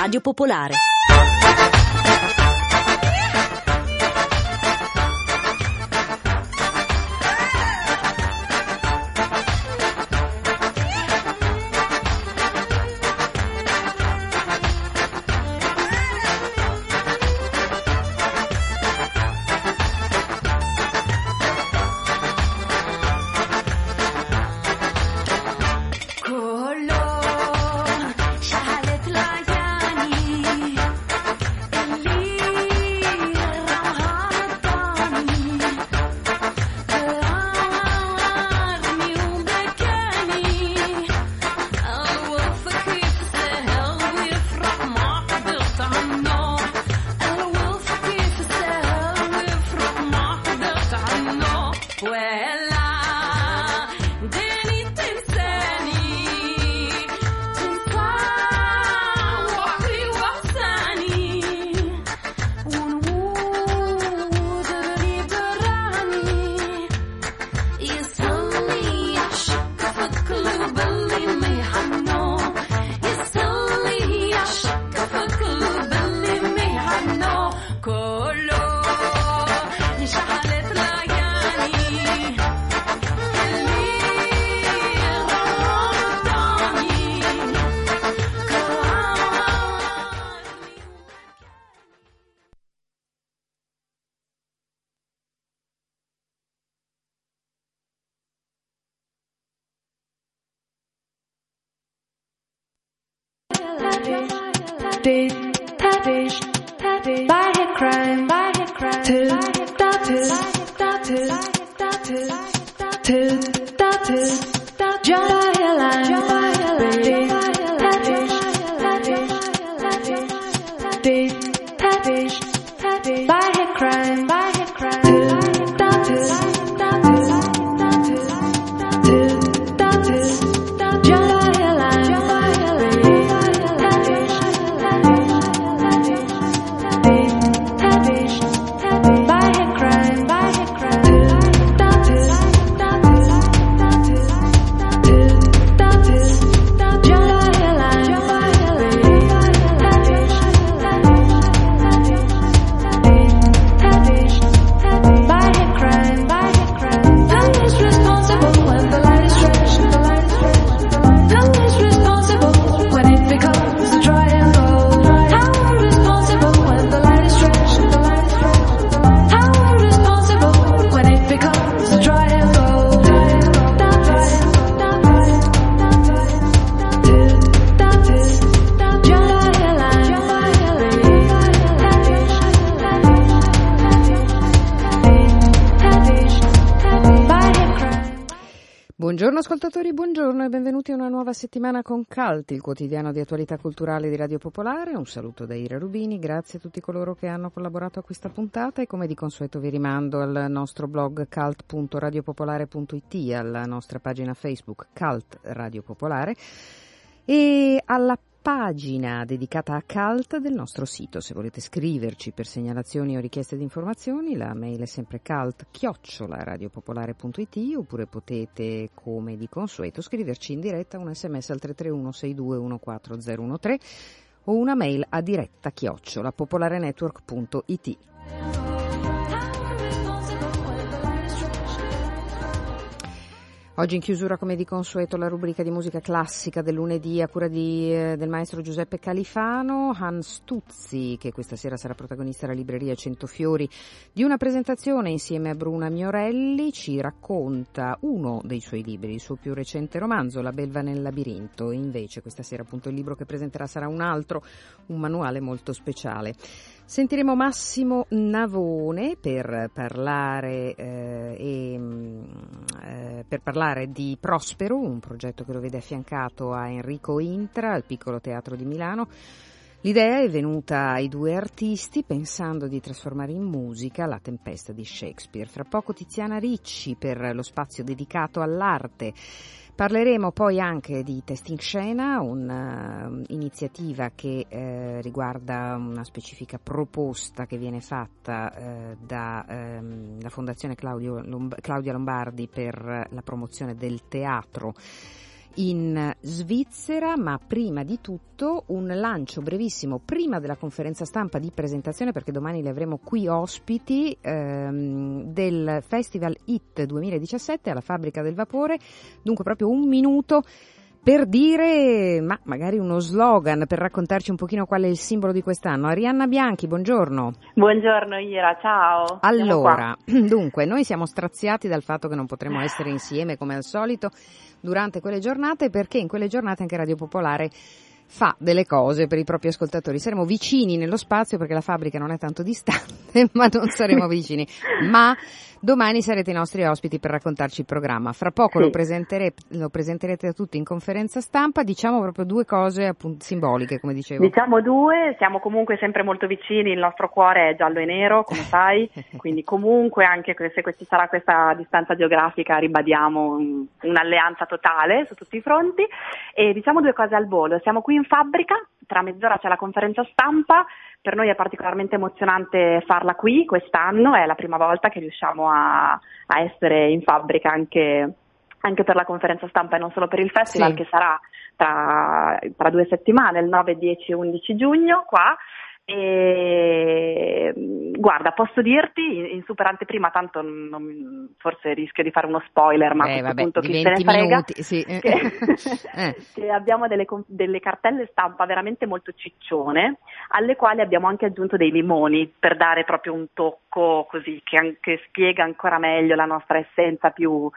Radio Popolare. Teppich, dich, Teppich, bei Head Crime, Tilt, Tilt, Tilt, Tilt, Tilt, settimana con Calti, il quotidiano di attualità culturale di Radio Popolare. Un saluto da Ira Rubini, grazie a tutti coloro che hanno collaborato a questa puntata e come di consueto vi rimando al nostro blog cult.radiopopolare.it, alla nostra pagina Facebook Cult Radio Popolare e alla pagina dedicata a Cult del nostro sito. Se volete scriverci per segnalazioni o richieste di informazioni, la mail è sempre cult-radiopopolare.it oppure potete, come di consueto, scriverci in diretta un sms al 331 6214013 o una mail a diretta chiocciola popolarenetwork.it. Oggi in chiusura, come di consueto, la rubrica di musica classica del lunedì a cura di, eh, del maestro Giuseppe Califano, Hans Tuzzi, che questa sera sarà protagonista alla libreria Centofiori di una presentazione insieme a Bruna Miorelli, ci racconta uno dei suoi libri, il suo più recente romanzo, La belva nel labirinto. Invece questa sera appunto il libro che presenterà sarà un altro, un manuale molto speciale. Sentiremo Massimo Navone per parlare, eh, e, mm, eh, per parlare, di Prospero, un progetto che lo vede affiancato a Enrico Intra al Piccolo Teatro di Milano. L'idea è venuta ai due artisti pensando di trasformare in musica la tempesta di Shakespeare. Fra poco Tiziana Ricci per lo spazio dedicato all'arte. Parleremo poi anche di Test in Scena, un'iniziativa uh, che uh, riguarda una specifica proposta che viene fatta uh, dalla um, Fondazione Lomb- Claudia Lombardi per la promozione del teatro in Svizzera, ma prima di tutto un lancio brevissimo prima della conferenza stampa di presentazione, perché domani le avremo qui ospiti, ehm, del Festival IT 2017 alla Fabbrica del Vapore. Dunque proprio un minuto per dire, ma magari uno slogan per raccontarci un pochino qual è il simbolo di quest'anno. Arianna Bianchi, buongiorno. Buongiorno Ira, ciao. Allora, dunque, noi siamo straziati dal fatto che non potremo essere insieme come al solito durante quelle giornate perché in quelle giornate anche Radio Popolare fa delle cose per i propri ascoltatori. Saremo vicini nello spazio perché la fabbrica non è tanto distante, ma non saremo vicini. Ma Domani sarete i nostri ospiti per raccontarci il programma. Fra poco sì. lo, presentere, lo, presenterete a tutti in conferenza stampa. Diciamo proprio due cose appunto, simboliche, come dicevo. Diciamo due, siamo comunque sempre molto vicini, il nostro cuore è giallo e nero, come sai, quindi comunque anche se ci sarà questa distanza geografica ribadiamo un, un'alleanza totale su tutti i fronti. E diciamo due cose al volo. Siamo qui in fabbrica, tra mezz'ora c'è la conferenza stampa. Per noi è particolarmente emozionante farla qui quest'anno, è la prima volta che riusciamo a, a essere in fabbrica anche, anche, per la conferenza stampa e non solo per il festival sì. che sarà tra, tra, due settimane, il 9, 10 e 11 giugno qua e, guarda, posso dirti in super anteprima, tanto non, forse rischio di fare uno spoiler, ma eh, a questo vabbè, punto chi se ne frega, minuti, sì. che, eh. che, abbiamo delle, delle, cartelle stampa veramente molto ciccione, alle quali abbiamo anche aggiunto dei limoni per dare proprio un tocco così che, anche, spiega ancora meglio la nostra essenza più,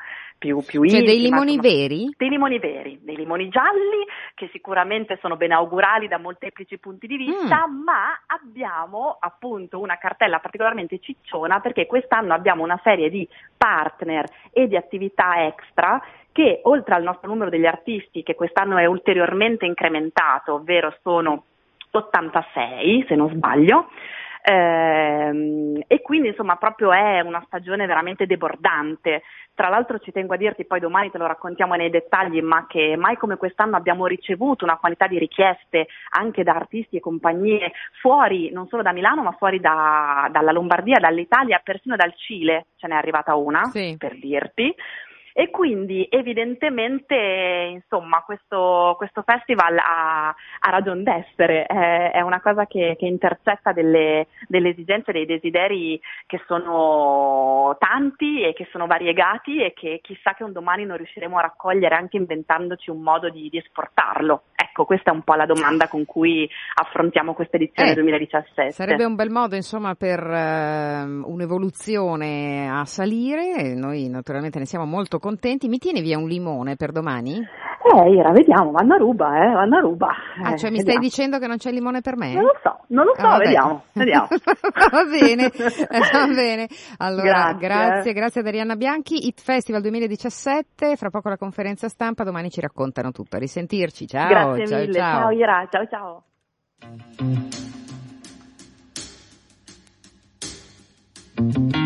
più, più cioè intima. dei limoni insomma, veri? Dei limoni veri, dei limoni gialli che sicuramente sono benaugurali da molteplici punti di vista, mm. ma abbiamo appunto una cartella particolarmente cicciona perché quest'anno abbiamo una serie di partner e di attività extra che oltre al nostro numero degli artisti che quest'anno è ulteriormente incrementato, ovvero sono 86 se non sbaglio, Ehm, e quindi insomma proprio è una stagione veramente debordante. Tra l'altro ci tengo a dirti, poi domani te lo raccontiamo nei dettagli, ma che mai come quest'anno abbiamo ricevuto una quantità di richieste anche da artisti e compagnie fuori, non solo da Milano, ma fuori da, dalla Lombardia, dall'Italia, persino dal Cile ce n'è arrivata una, sì. per dirti e quindi evidentemente insomma questo, questo festival ha, ha ragione d'essere, è, è, una cosa che, che intercetta delle, delle esigenze, dei desideri che sono tanti e che sono variegati e che chissà che un domani non riusciremo a raccogliere anche inventandoci un modo di, di esportarlo. Ecco, questa è un po' la domanda con cui affrontiamo questa edizione eh, 2017. Sarebbe un bel modo, insomma, per uh, un'evoluzione a salire. Noi naturalmente ne siamo molto contenti. Mi tiene via un limone per domani? Eh, Ira, vediamo, vanno a ruba, eh, vanno a ruba. Ah, cioè mi eh, vediamo. stai dicendo che non c'è limone per me? Non lo so, non lo so, ah, vediamo, vediamo. va bene, va bene. Allora, grazie. grazie, grazie ad Arianna Bianchi. It Festival 2017, fra poco la conferenza stampa, domani ci raccontano tutto. A risentirci, ciao. Grazie ciao, ciao, ciao Ira, ciao ciao. Mm-hmm.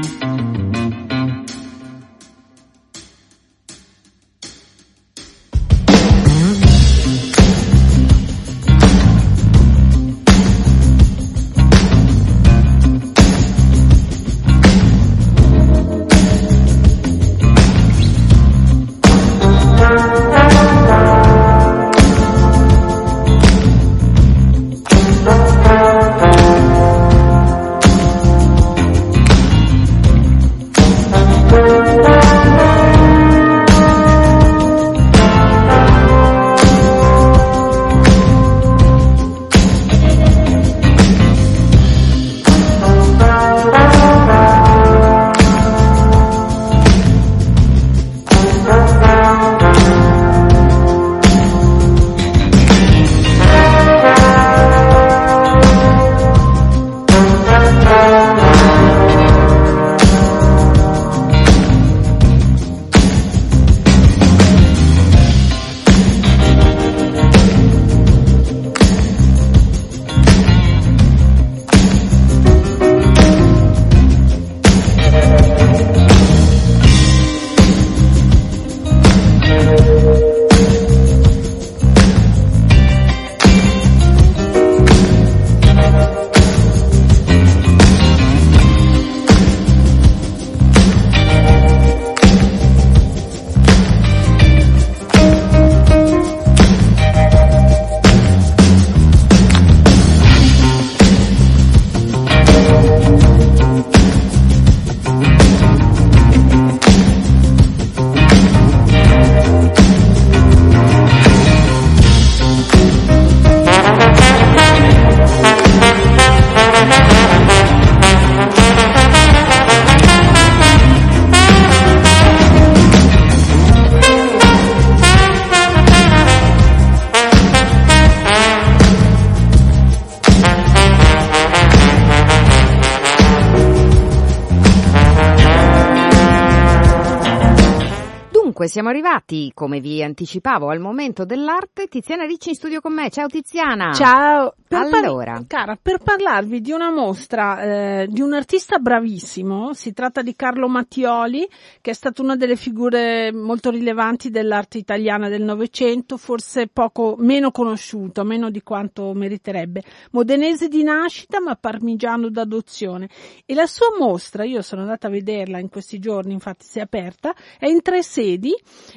Dunque, siamo arrivati, come vi anticipavo, al momento dell'arte. Tiziana Ricci in studio con me. Ciao Tiziana. Ciao. Per allora. Par- cara, per parlarvi di una mostra eh, di un artista bravissimo, si tratta di Carlo Mattioli, che è stata una delle figure molto rilevanti dell'arte italiana del Novecento, forse poco meno conosciuto, meno di quanto meriterebbe. Modenese di nascita, ma parmigiano d'adozione. E la sua mostra, io sono andata a vederla in questi giorni, infatti si è aperta, è in tre sedi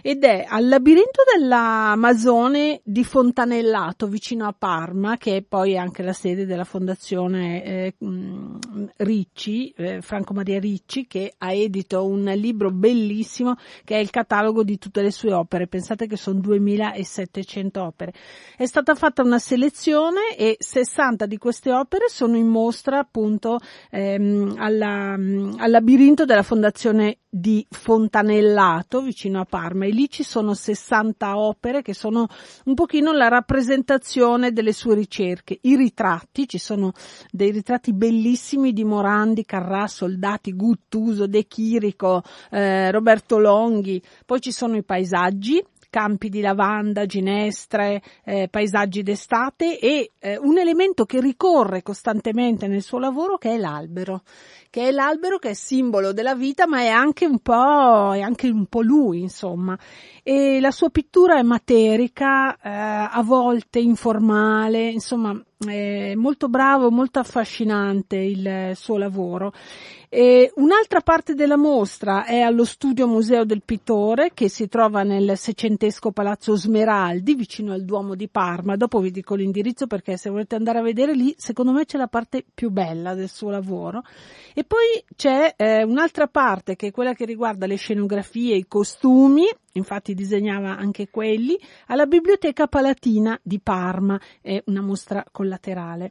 ed è al labirinto dell'Amazone di Fontanellato, vicino a Parma, che è poi anche la sede della fondazione eh, Ricci, eh, Franco Maria Ricci, che ha edito un libro bellissimo che è il catalogo di tutte le sue opere. Pensate che sono 2700 opere. È stata fatta una selezione e 60 di queste opere sono in mostra appunto ehm, alla, al labirinto della fondazione di Fontanellato vicino a Parma e lì ci sono 60 opere che sono un pochino la rappresentazione delle sue ricerche. I ritratti, ci sono dei ritratti bellissimi di Morandi, Carrà, Soldati, Guttuso, De Chirico, eh, Roberto Longhi, poi ci sono i paesaggi, campi di lavanda, ginestre, eh, paesaggi d'estate e eh, un elemento che ricorre costantemente nel suo lavoro che è l'albero che è l'albero che è simbolo della vita, ma è anche un po', è anche un po' lui, insomma. E la sua pittura è materica, eh, a volte informale, insomma, è molto bravo, molto affascinante il suo lavoro. E un'altra parte della mostra è allo studio Museo del Pittore che si trova nel seicentesco Palazzo Smeraldi vicino al Duomo di Parma. Dopo vi dico l'indirizzo perché se volete andare a vedere lì, secondo me c'è la parte più bella del suo lavoro. E poi c'è eh, un'altra parte che è quella che riguarda le scenografie, i costumi, infatti disegnava anche quelli, alla Biblioteca Palatina di Parma, è una mostra collaterale.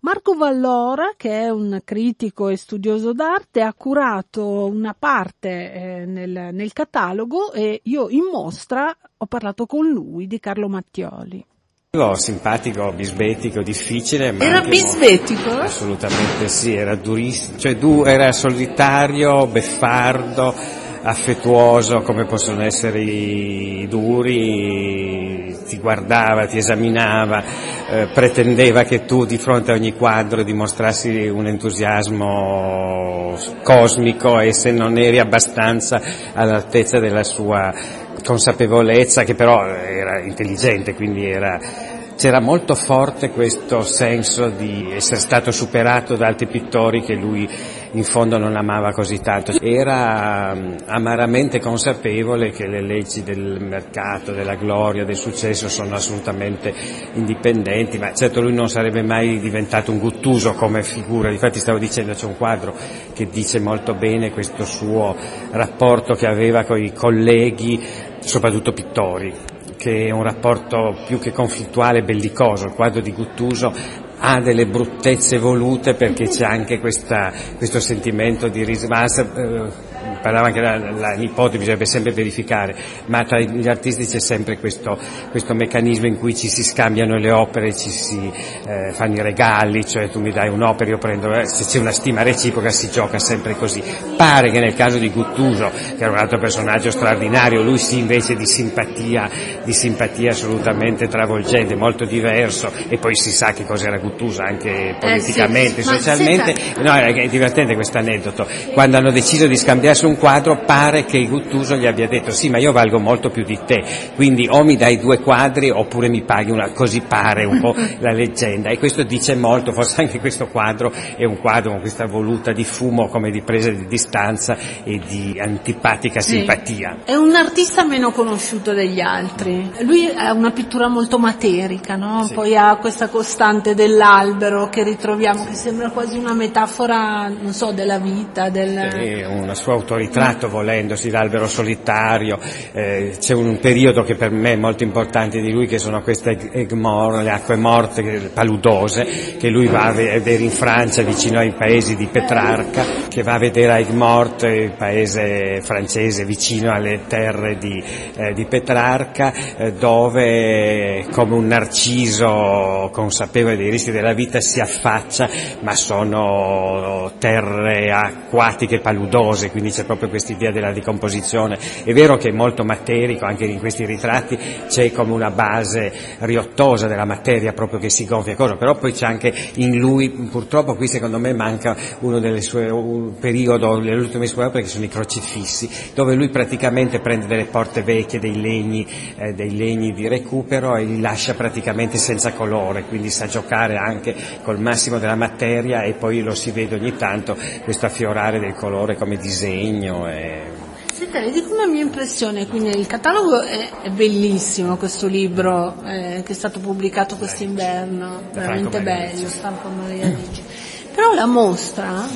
Marco Vallora, che è un critico e studioso d'arte, ha curato una parte eh, nel, nel catalogo e io in mostra ho parlato con lui di Carlo Mattioli. Simpatico, bisbetico, difficile. Ma era bisbetico? Molto, assolutamente sì, era durissimo, cioè du, era solitario, beffardo, affettuoso come possono essere i duri, ti guardava, ti esaminava, eh, pretendeva che tu di fronte a ogni quadro dimostrassi un entusiasmo cosmico e se non eri abbastanza all'altezza della sua consapevolezza che però era intelligente, quindi era, c'era molto forte questo senso di essere stato superato da altri pittori che lui in fondo non amava così tanto. Era mm, amaramente consapevole che le leggi del mercato, della gloria, del successo sono assolutamente indipendenti, ma certo lui non sarebbe mai diventato un guttuso come figura. Infatti stavo dicendo c'è un quadro che dice molto bene questo suo rapporto che aveva con i colleghi, soprattutto pittori che è un rapporto più che conflittuale bellicoso, il quadro di Guttuso ha delle bruttezze volute perché c'è anche questa, questo sentimento di rismassa, eh, parlava anche nipote, bisognerebbe sempre verificare, ma tra gli artisti c'è sempre questo, questo meccanismo in cui ci si scambiano le opere, ci si eh, fanno i regali, cioè tu mi dai un'opera, io prendo, eh, se c'è una stima reciproca si gioca sempre così. Pare che nel caso di Guttuso, che era un altro personaggio straordinario, lui sì invece di simpatia, di simpatia assolutamente travolgente, molto diverso, e poi si sa che cos'era Guttuso anche politicamente, eh sì, socialmente. No, è divertente questo aneddoto. Quando hanno deciso di scambiarsi un un quadro pare che Guttuso gli abbia detto sì ma io valgo molto più di te, quindi o mi dai due quadri oppure mi paghi una, così pare un po' la leggenda e questo dice molto, forse anche questo quadro è un quadro con questa voluta di fumo come di presa di distanza e di antipatica simpatia. È un artista meno conosciuto degli altri, lui ha una pittura molto materica, no? sì. poi ha questa costante dell'albero che ritroviamo che sembra quasi una metafora, non so, della vita, del... È una sua autorità ritratto volendosi l'albero solitario, eh, c'è un periodo che per me è molto importante di lui che sono queste egmor, le acque morte paludose che lui va a vedere in Francia vicino ai paesi di Petrarca, che va a vedere a Egmort, il paese francese vicino alle terre di, eh, di Petrarca, eh, dove come un narciso consapevole dei rischi della vita si affaccia, ma sono terre acquatiche paludose, quindi c'è proprio questa idea della decomposizione. È vero che è molto materico, anche in questi ritratti c'è come una base riottosa della materia proprio che si gonfia, cosa, però poi c'è anche in lui, purtroppo qui secondo me manca uno delle sue, un periodo, le ultime sue opere che sono i crocifissi, dove lui praticamente prende delle porte vecchie, dei legni, eh, dei legni di recupero e li lascia praticamente senza colore, quindi sa giocare anche col massimo della materia e poi lo si vede ogni tanto questo affiorare del colore come disegno. E... Senta, le dico una mia impressione, quindi il catalogo è, è bellissimo questo libro eh, che è stato pubblicato quest'inverno, veramente bello, Franco Maria Ricci. Però la mostra,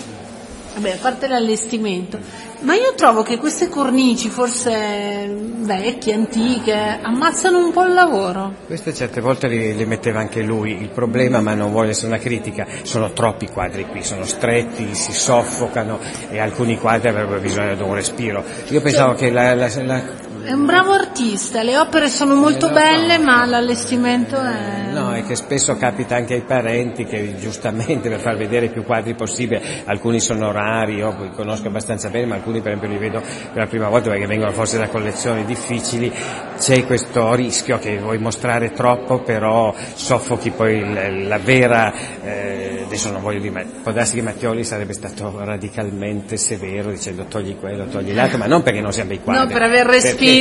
vabbè, a parte l'allestimento, ma io trovo che queste cornici, forse vecchie, antiche, ammazzano un po' il lavoro. Queste certe volte le, le, metteva anche lui. Il problema, ma non vuole essere una critica, sono troppi quadri qui, sono stretti, si soffocano e alcuni quadri avrebbero bisogno di un respiro. Io pensavo che la, la, la è un bravo artista, le opere sono molto eh, no, belle, no. ma l'allestimento è... No, è che spesso capita anche ai parenti che giustamente per far vedere più quadri possibile, alcuni sono rari, io li conosco abbastanza bene, ma alcuni per esempio li vedo per la prima volta perché vengono forse da collezioni difficili, c'è questo rischio che vuoi mostrare troppo, però soffochi poi la, vera... Eh, adesso non voglio dire, può darsi che Mattioli sarebbe stato radicalmente severo dicendo togli quello, togli l'altro, ma non perché non siano dei quadri. No, per aver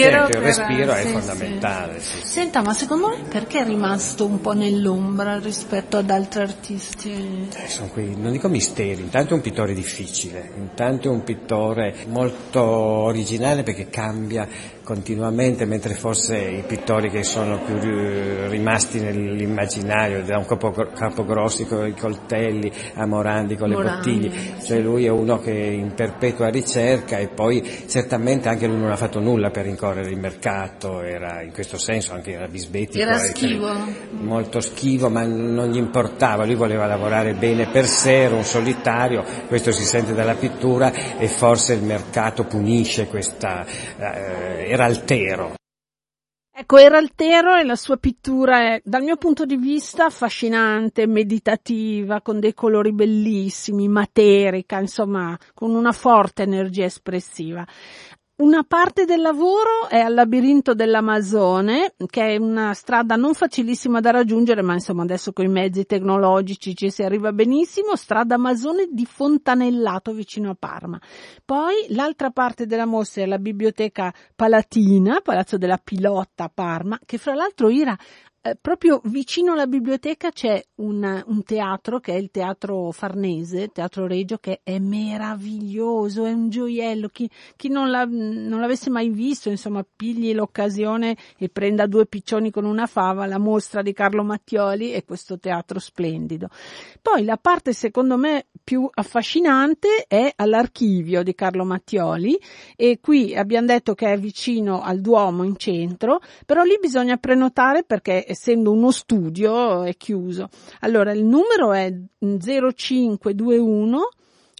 respiro. Il respiro è fondamentale. Sì. Sì. Senta, ma secondo me perché è rimasto un po' nell'ombra rispetto ad altri artisti? Eh, sono quei, non dico misteri, intanto è un pittore difficile, intanto è un pittore molto originale perché cambia continuamente, mentre forse i pittori che sono più rimasti nell'immaginario, da un capo, Capogrossi con i coltelli a Morandi con le Morandi, bottiglie, cioè lui è uno che è in perpetua ricerca e poi certamente anche lui non ha fatto nulla per rincorrere il mercato, era in questo senso anche era bisbetico. Era schivo. Molto schivo, ma non gli importava, lui voleva lavorare bene per sé, era un solitario, questo si sente dalla pittura e forse il mercato punisce questa... Eh, era altero. Ecco, era altero e la sua pittura è, dal mio punto di vista, affascinante, meditativa, con dei colori bellissimi, materica, insomma, con una forte energia espressiva. Una parte del lavoro è al labirinto dell'Amazone, che è una strada non facilissima da raggiungere, ma insomma adesso con i mezzi tecnologici ci si arriva benissimo, strada Amazone di Fontanellato vicino a Parma. Poi l'altra parte della mostra è la biblioteca Palatina, Palazzo della Pilotta a Parma, che fra l'altro Ira eh, proprio vicino alla biblioteca c'è un, un, teatro che è il teatro Farnese, Teatro Regio, che è meraviglioso, è un gioiello. Chi, chi non, l'ha, non, l'avesse mai visto, insomma, pigli l'occasione e prenda due piccioni con una fava, la mostra di Carlo Mattioli e questo teatro splendido. Poi la parte secondo me più affascinante è all'archivio di Carlo Mattioli e qui abbiamo detto che è vicino al Duomo in centro, però lì bisogna prenotare perché essendo uno studio è chiuso. Allora il numero è 0521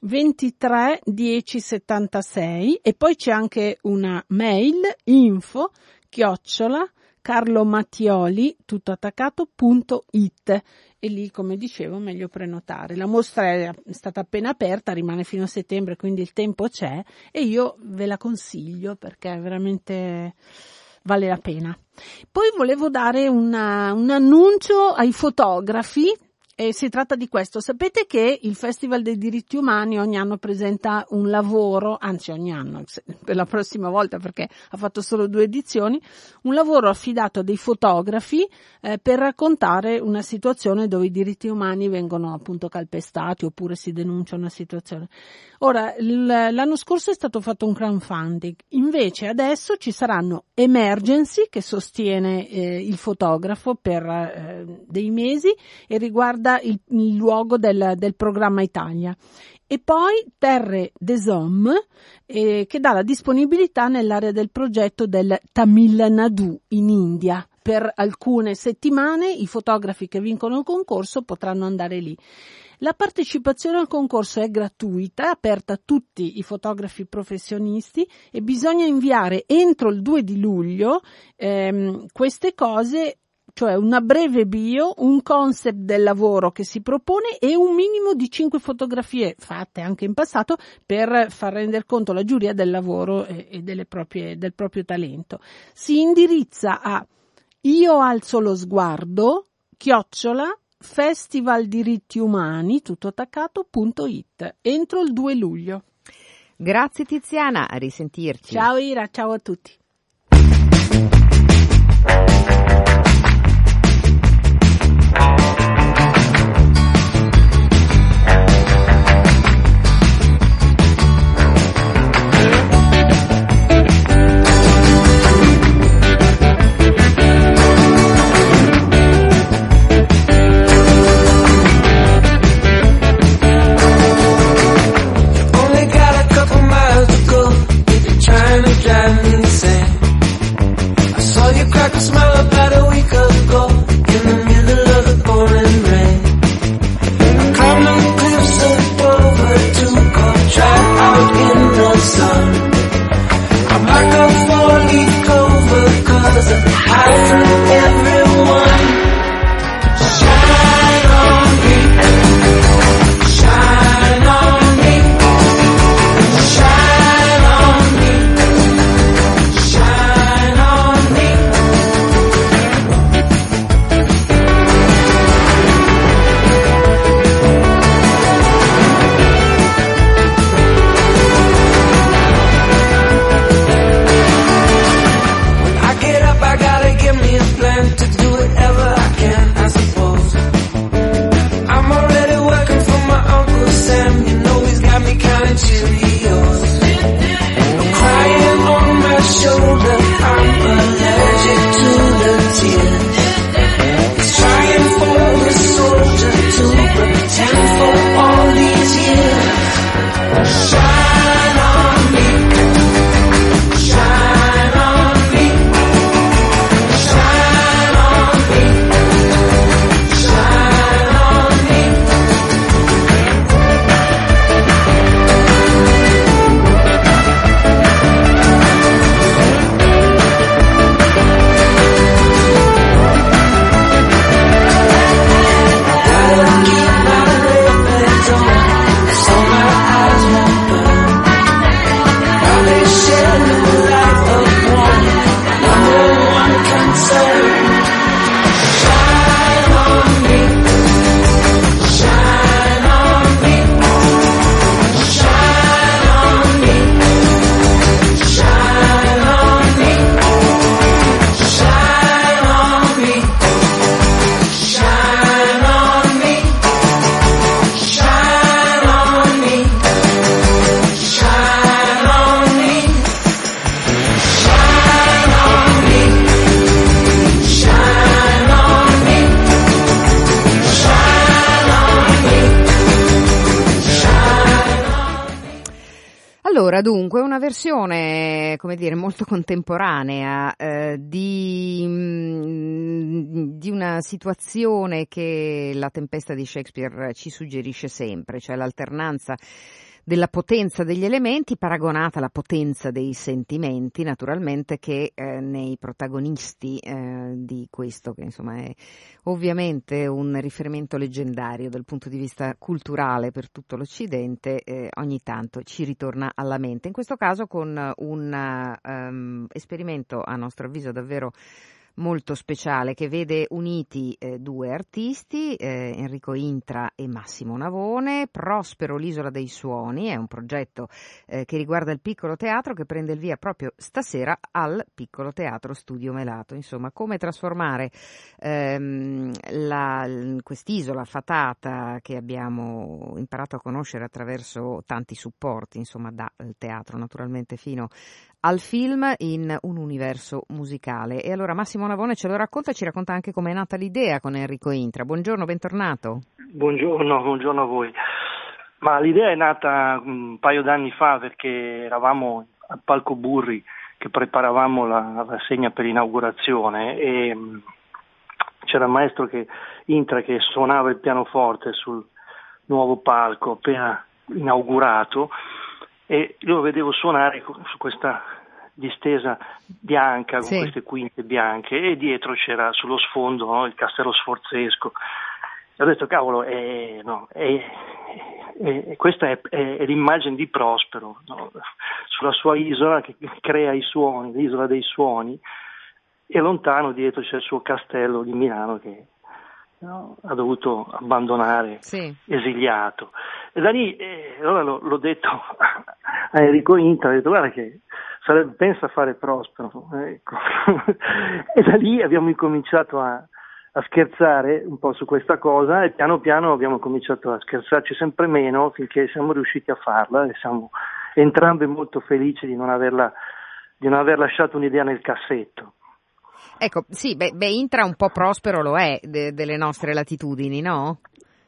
23 10 76 e poi c'è anche una mail info chiocciola carlomattioli tutto attaccato.it e lì come dicevo meglio prenotare. La mostra è stata appena aperta, rimane fino a settembre quindi il tempo c'è e io ve la consiglio perché è veramente vale la pena. Poi volevo dare una, un annuncio ai fotografi e si tratta di questo. Sapete che il Festival dei diritti umani ogni anno presenta un lavoro, anzi ogni anno, per la prossima volta perché ha fatto solo due edizioni, un lavoro affidato a dei fotografi eh, per raccontare una situazione dove i diritti umani vengono appunto calpestati oppure si denuncia una situazione. Ora, l'anno scorso è stato fatto un crowdfunding, invece adesso ci saranno Emergency che sostiene eh, il fotografo per eh, dei mesi e riguarda il, il luogo del, del, programma Italia. E poi Terre des Hommes eh, che dà la disponibilità nell'area del progetto del Tamil Nadu in India. Per alcune settimane i fotografi che vincono il concorso potranno andare lì. La partecipazione al concorso è gratuita, aperta a tutti i fotografi professionisti e bisogna inviare entro il 2 di luglio ehm, queste cose cioè una breve bio, un concept del lavoro che si propone e un minimo di cinque fotografie fatte anche in passato per far rendere conto la giuria del lavoro e, e proprie, del proprio talento. Si indirizza a io alzo lo sguardo, chiocciola, festival diritti umani, tutto attaccato.it, entro il 2 luglio. Grazie Tiziana, a risentirci. Ciao Ira, ciao a tutti. Versione, come dire, molto contemporanea eh, di, mm, di, una situazione che la tempesta di Shakespeare ci suggerisce sempre, cioè l'alternanza della potenza degli elementi paragonata alla potenza dei sentimenti, naturalmente, che eh, nei protagonisti eh, di questo, che insomma è ovviamente un riferimento leggendario dal punto di vista culturale per tutto l'Occidente, eh, ogni tanto ci ritorna alla mente. In questo caso con un um, esperimento a nostro avviso davvero molto speciale che vede uniti eh, due artisti, eh, Enrico Intra e Massimo Navone. Prospero l'Isola dei Suoni è un progetto eh, che riguarda il piccolo teatro che prende il via proprio stasera al piccolo teatro Studio Melato. Insomma, come trasformare ehm, la, quest'isola fatata che abbiamo imparato a conoscere attraverso tanti supporti, insomma, dal teatro naturalmente fino al film in un universo musicale. E allora Massimo Navone ce lo racconta e ci racconta anche come è nata l'idea con Enrico Intra. Buongiorno, bentornato. Buongiorno, buongiorno a voi. Ma l'idea è nata un paio d'anni fa perché eravamo al Palco Burri che preparavamo la rassegna per inaugurazione e mm, c'era il maestro che, Intra che suonava il pianoforte sul nuovo palco appena inaugurato e io lo vedevo suonare su questa distesa bianca con Sì. queste quinte bianche e dietro c'era sullo sfondo no, il castello sforzesco. E ho detto cavolo, eh, no, eh, eh, questa è, è- è l'immagine di Prospero no, sulla sua isola che crea i suoni, l'isola dei suoni e lontano dietro c'è il suo castello di Milano che no, ha dovuto abbandonare Sì. esiliato. E da lì, eh, allora l'ho, l'ho detto a Enrico Intra, ho detto guarda che sarebbe, pensa a fare Prospero. ecco. e da lì abbiamo incominciato a, a scherzare un po' su questa cosa e piano piano abbiamo cominciato a scherzarci sempre meno finché siamo riusciti a farla e siamo entrambi molto felici di non averla, di non aver lasciato un'idea nel cassetto. Ecco, sì, beh, beh, Intra un po' prospero lo è de- delle nostre latitudini, no?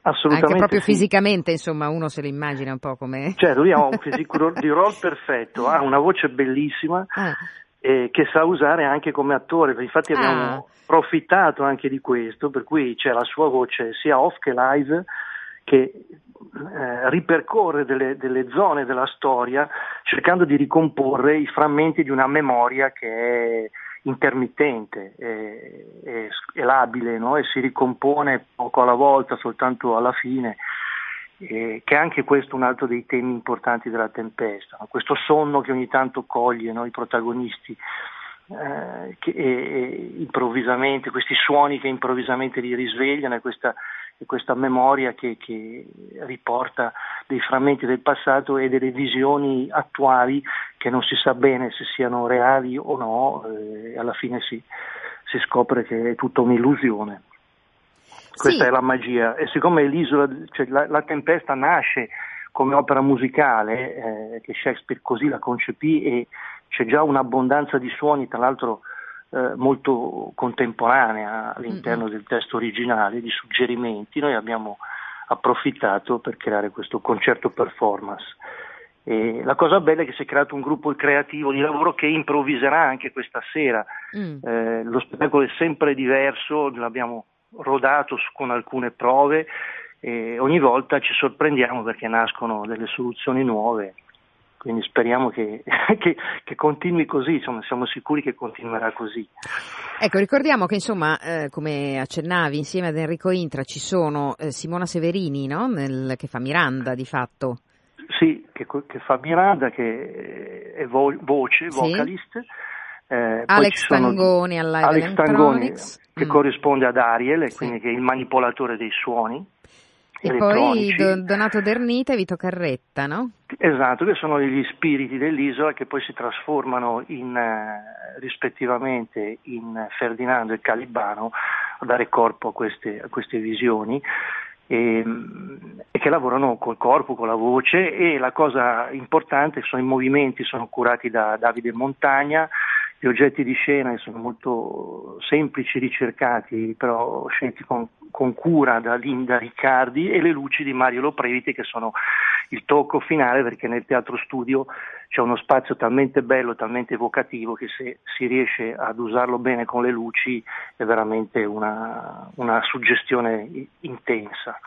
Assolutamente Anche proprio sì. fisicamente, insomma, uno se lo immagina un po' come... Cioè, lui ha un fisico di roll perfetto, ha una voce bellissima Ah, eh, che sa usare anche come attore, infatti Ah. abbiamo approfittato anche di questo, per cui c'è la sua voce sia off che live che eh, ripercorre delle, delle zone della storia cercando di ricomporre i frammenti di una memoria che è intermittente, è, è, è labile no? e si ricompone poco alla volta, soltanto alla fine eh, che è anche questo un altro dei temi importanti della tempesta, no? questo sonno che ogni tanto coglie no? i protagonisti eh, che, e, e improvvisamente, questi suoni che improvvisamente li risvegliano e questa, e questa memoria che, che riporta dei frammenti del passato e delle visioni attuali che non si sa bene se siano reali o no, eh, alla fine si, si scopre che è tutta un'illusione. Questa Sì. è la magia. E siccome l'isola, cioè la, la tempesta nasce come opera musicale, eh, che Shakespeare così la concepì e c'è già un'abbondanza di suoni, tra l'altro eh, molto contemporanea all'interno del testo originale, di suggerimenti, noi abbiamo approfittato per creare questo concerto performance. E la cosa bella è che si è creato un gruppo creativo di lavoro che improvviserà anche questa sera. mm. Eh, lo spettacolo è sempre diverso, l'abbiamo rodato su- con alcune prove e ogni volta ci sorprendiamo perché nascono delle soluzioni nuove. Quindi speriamo che, che- che continui così, insomma, siamo sicuri che continuerà così. Ecco, ricordiamo che insomma, eh, come accennavi, insieme ad Enrico Intra ci sono eh, Simona Severini, no? Nel- che fa Miranda di fatto. Sì, che, che fa Miranda, che è vo- voce, Sì. vocalist. Eh, poi Alex ci sono Tangoni Alex Tangoni, che Mm. corrisponde ad Ariel, Sì. quindi che è il manipolatore dei suoni. E poi elettronici. Do- Donato Dernita e Vito Carretta, no? Esatto, che sono gli spiriti dell'isola che poi si trasformano in, eh, rispettivamente in Ferdinando e Calibano a dare corpo a queste, a queste visioni e, e che lavorano col corpo, con la voce e la cosa importante sono i movimenti, sono curati da Davide Montagna, gli oggetti di scena sono molto semplici, ricercati, però scelti con, con cura da Linda Riccardi e le luci di Mario Lopreviti che sono il tocco finale perché nel teatro studio c'è uno spazio talmente bello, talmente evocativo che se si riesce ad usarlo bene con le luci è veramente una, una suggestione intensa.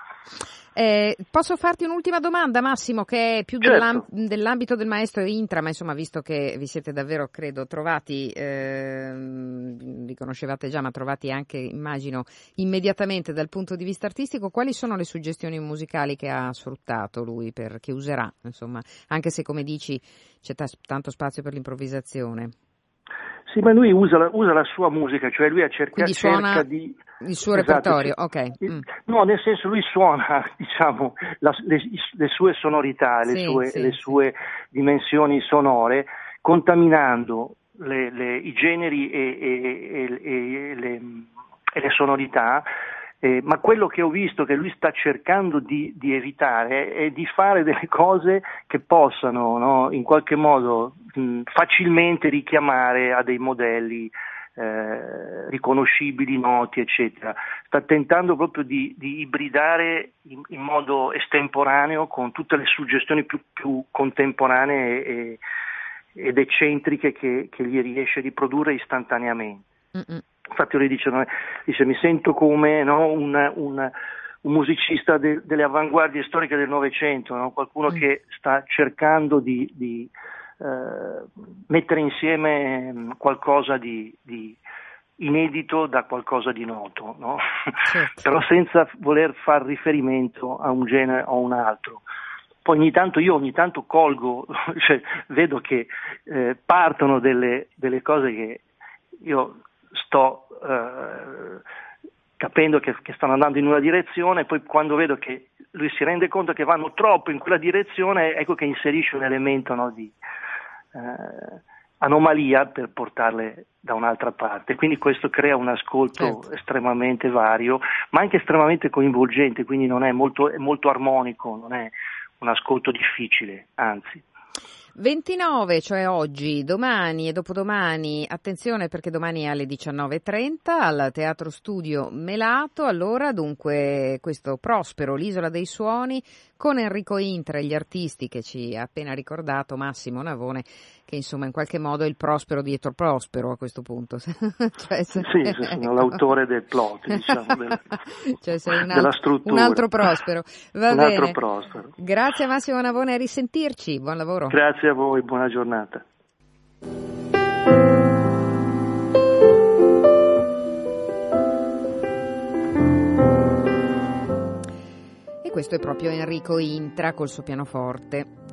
Eh, posso farti un'ultima domanda, Massimo, che è più Certo. dell'am- dell'ambito del maestro Intra, ma insomma, visto che vi siete davvero, credo, trovati, ehm, vi conoscevate già, ma trovati anche, immagino, immediatamente dal punto di vista artistico, quali sono le suggestioni musicali che ha sfruttato lui, per, che userà, insomma, anche se, come dici, c'è ta- tanto spazio per l'improvvisazione? Sì, ma lui usa la, usa la sua musica, cioè lui ha cerca, cerca di... Il suo Esatto, repertorio, ok. Mm. No, nel senso lui suona, diciamo, la- le, le sue sonorità, le, Sì, sue, sì, le sue dimensioni sonore, contaminando le- le- i generi e, e- e- le, e le sonorità, eh, ma quello che ho visto che lui sta cercando di, di evitare è di fare delle cose che possano no, in qualche modo mh, facilmente richiamare a dei modelli eh, riconoscibili, noti, eccetera. Sta tentando proprio di, di ibridare in, in modo estemporaneo con tutte le suggestioni più, più contemporanee e- ed eccentriche che, che gli riesce di produrre istantaneamente. Mm-mm. Infatti lui dice, dice, mi sento come no, un, un- un musicista de- delle avanguardie storiche del Novecento, no? qualcuno Mm. che sta cercando di, di eh, mettere insieme qualcosa di, di, inedito da qualcosa di noto, no? certo. però senza voler far riferimento a un genere o a un altro. Poi ogni tanto io ogni tanto colgo, cioè, vedo che eh, partono delle, delle, cose che io sto eh, capendo che, che, stanno andando in una direzione, poi quando vedo che lui si rende conto che vanno troppo in quella direzione, ecco che inserisce un elemento no, di eh, anomalia per portarle da un'altra parte. Quindi questo crea un ascolto certo. estremamente vario, ma anche estremamente coinvolgente, quindi non è molto, è molto armonico, non è un ascolto difficile, anzi. 29, cioè oggi, domani e dopodomani, attenzione perché domani è alle 19.30 al Teatro Studio Melato, allora dunque questo Prospero, l'Isola dei Suoni, con Enrico Intra e gli artisti che ci ha appena ricordato Massimo Navone, che insomma in qualche modo è il Prospero dietro Prospero a questo punto. cioè, se... Sì, sono l'autore del plot, diciamo, del, cioè, sei un della struttura. Un altro Prospero. Va un bene. altro Prospero. Grazie Massimo Navone, a risentirci, buon lavoro. Grazie a voi, buona giornata. E questo è proprio Enrico Intra col suo pianoforte.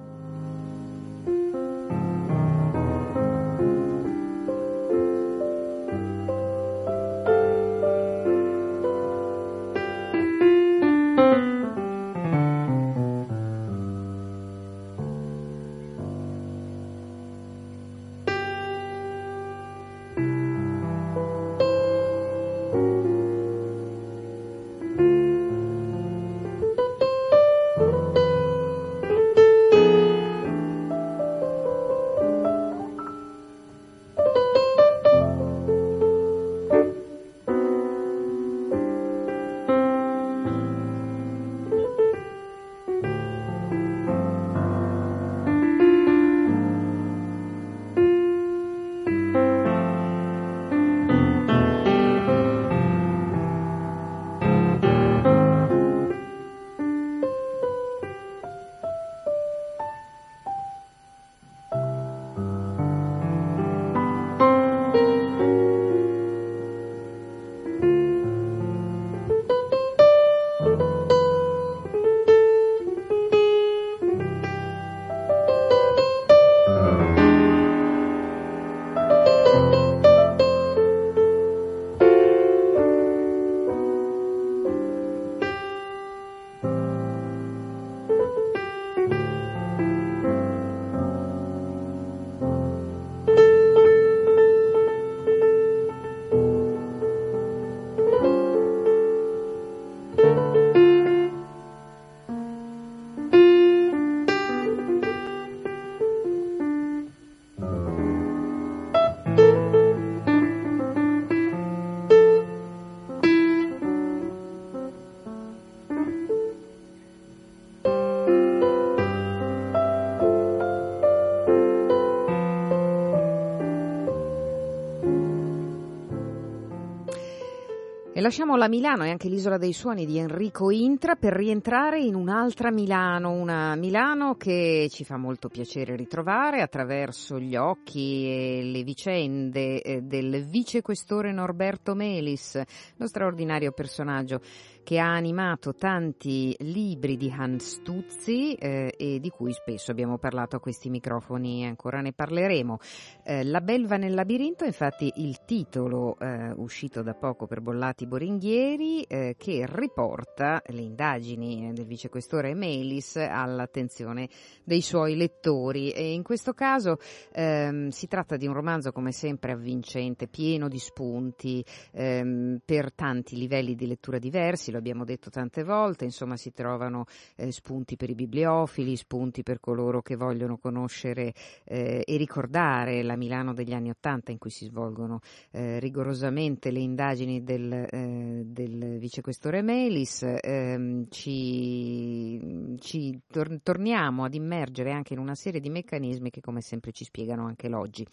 Lasciamo la Milano e anche l'isola dei suoni di Enrico Intra per rientrare in un'altra Milano, una Milano che ci fa molto piacere ritrovare attraverso gli occhi e le vicende eh, del vicequestore Norberto Melis, lo straordinario personaggio che ha animato tanti libri di Hans Tuzzi eh, e di cui spesso abbiamo parlato a questi microfoni e ancora ne parleremo. Eh, La belva nel labirinto, infatti il titolo eh, uscito da poco per Bollati Boringhieri eh, che riporta le indagini del vicequestore Melis all'attenzione dei suoi lettori e in questo caso ehm, si tratta di un romanzo come sempre avvincente, pieno di spunti ehm, per tanti livelli di lettura diversi lo abbiamo detto tante volte, insomma si trovano eh, spunti per i bibliofili, spunti per coloro che vogliono conoscere eh, e ricordare la Milano degli anni Ottanta in cui si svolgono eh, rigorosamente le indagini del eh, del vicequestore Melis, ehm, ci, ci tor- torniamo ad immergere anche in una serie di meccanismi che come sempre ci spiegano anche l'oggi.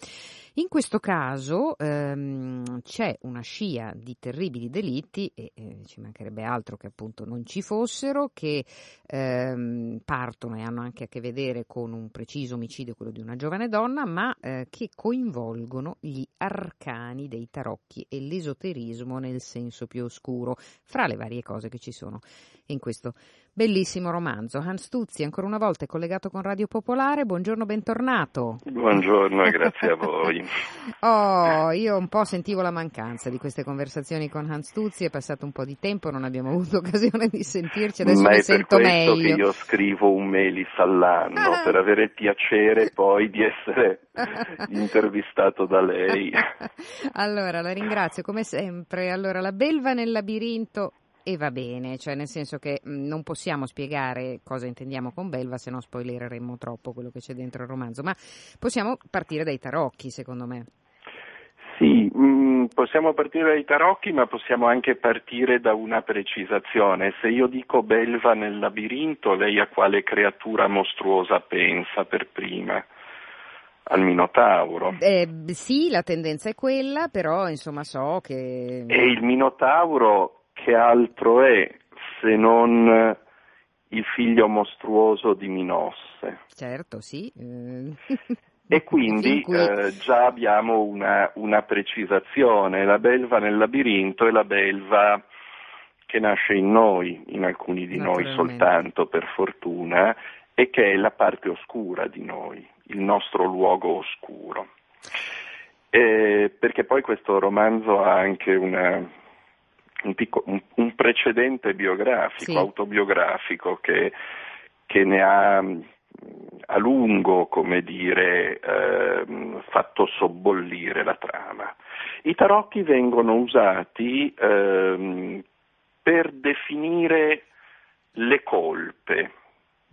In questo caso ehm, c'è una scia di terribili delitti e eh, ci mancherebbe altro che appunto non ci fossero, che ehm, partono e hanno anche a che vedere con un preciso omicidio, quello di una giovane donna, ma eh, che coinvolgono gli arcani dei tarocchi e l'esoterismo nel senso più oscuro, fra le varie cose che ci sono in questo bellissimo romanzo. Hans Tuzzi, ancora una volta è collegato con Radio Popolare, buongiorno, bentornato. Buongiorno e grazie a voi. oh, io un po' sentivo la mancanza di queste conversazioni con Hans Tuzzi, è passato un po' di tempo, non abbiamo avuto occasione di sentirci, adesso Ma mi è sento per questo meglio. che io scrivo un mailis all'anno, Ah. per avere il piacere poi di essere intervistato da lei. allora, la ringrazio come sempre. Allora, la belva nel labirinto e va bene, cioè nel senso che mh, non possiamo spiegare cosa intendiamo con belva, se no spoilereremmo troppo quello che c'è dentro il romanzo, ma possiamo partire dai tarocchi, secondo me. Sì, mm, possiamo partire dai tarocchi, ma possiamo anche partire da una precisazione. Se io dico belva nel labirinto, lei a quale creatura mostruosa pensa per prima? Al Minotauro. Eh, sì, la tendenza è quella, però insomma so che... E il Minotauro che altro è se non il figlio mostruoso di Minosse? Certo, sì. E quindi eh, già abbiamo una, una precisazione, la belva nel labirinto è la belva che nasce in noi, in alcuni di noi soltanto per fortuna, e che è la parte oscura di noi, il nostro luogo oscuro. Eh, perché poi questo romanzo ha anche una- un, picco- un- un precedente biografico, Sì. autobiografico, che, che ne ha a lungo, come dire, ehm, fatto sobbollire la trama. I tarocchi vengono usati ehm, per definire le colpe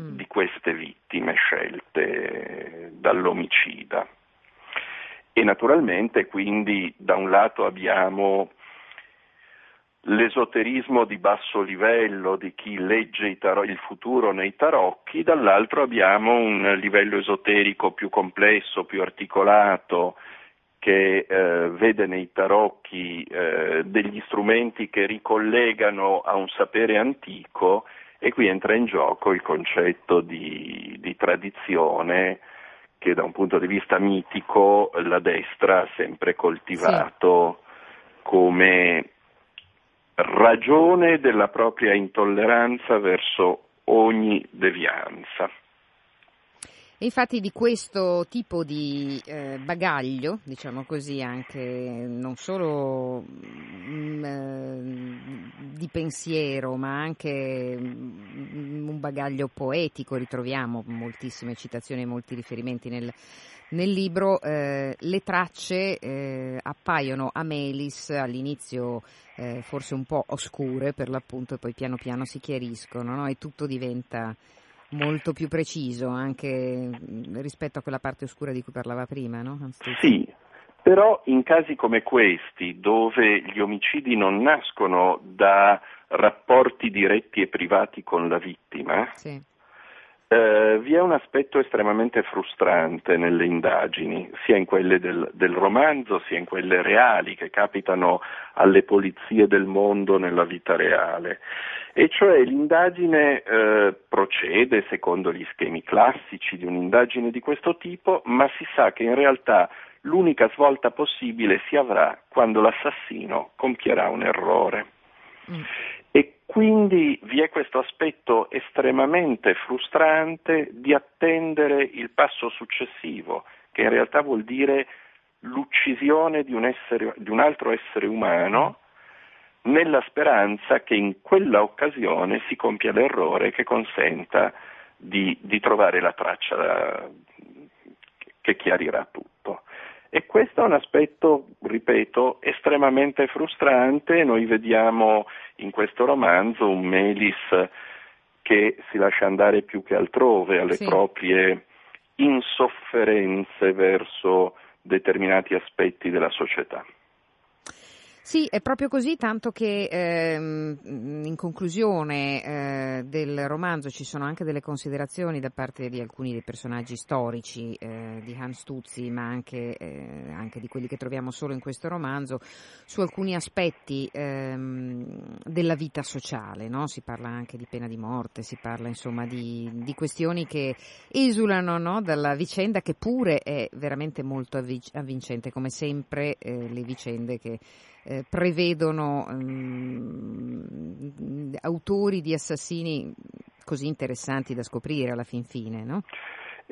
Mm. di queste vittime scelte dall'omicida. E naturalmente quindi da un lato abbiamo l'esoterismo di basso livello di chi legge taro- il futuro nei tarocchi, dall'altro abbiamo un livello esoterico più complesso, più articolato, che eh, vede nei tarocchi eh, degli strumenti che ricollegano a un sapere antico e qui entra in gioco il concetto di, di tradizione che da un punto di vista mitico la destra ha sempre coltivato come ragione della propria intolleranza verso ogni devianza. E infatti di questo tipo di eh, bagaglio, diciamo così, anche non solo mm, eh, di pensiero, ma anche mm, un bagaglio poetico, ritroviamo moltissime citazioni e molti riferimenti nel, nel libro, eh, le tracce eh, appaiono a Melis all'inizio eh, forse un po' oscure per l'appunto e poi piano piano si chiariscono no? e tutto diventa molto più preciso anche mh, rispetto a quella parte oscura di cui parlava prima, no? Anzi, Sì, però in casi come questi, dove gli omicidi non nascono da rapporti diretti e privati con la vittima, sì. eh, vi è un aspetto estremamente frustrante nelle indagini, sia in quelle del, del romanzo, sia in quelle reali che capitano alle polizie del mondo nella vita reale. E cioè l'indagine eh, procede secondo gli schemi classici di un'indagine di questo tipo, ma si sa che in realtà l'unica svolta possibile si avrà quando l'assassino compierà un errore. Mm. E quindi vi è questo aspetto estremamente frustrante di attendere il passo successivo, che in realtà vuol dire l'uccisione di un, essere, di un altro essere umano nella speranza che in quella occasione si compia l'errore che consenta di, di trovare la traccia che chiarirà tutto. E questo è un aspetto, ripeto, estremamente frustrante. Noi vediamo in questo romanzo un Melis che si lascia andare più che altrove alle Sì. proprie insofferenze verso determinati aspetti della società. Sì, è proprio così, tanto che ehm, in conclusione eh, del romanzo ci sono anche delle considerazioni da parte di alcuni dei personaggi storici eh, di Hans Tuzzi, ma anche, eh, anche, di quelli che troviamo solo in questo romanzo, su alcuni aspetti ehm, della vita sociale. No? Si parla anche di pena di morte, si parla insomma di, di questioni che esulano no? dalla vicenda che pure è veramente molto avvincente, come sempre eh, le vicende che eh, prevedono um, autori di assassini così interessanti da scoprire alla fin fine, no?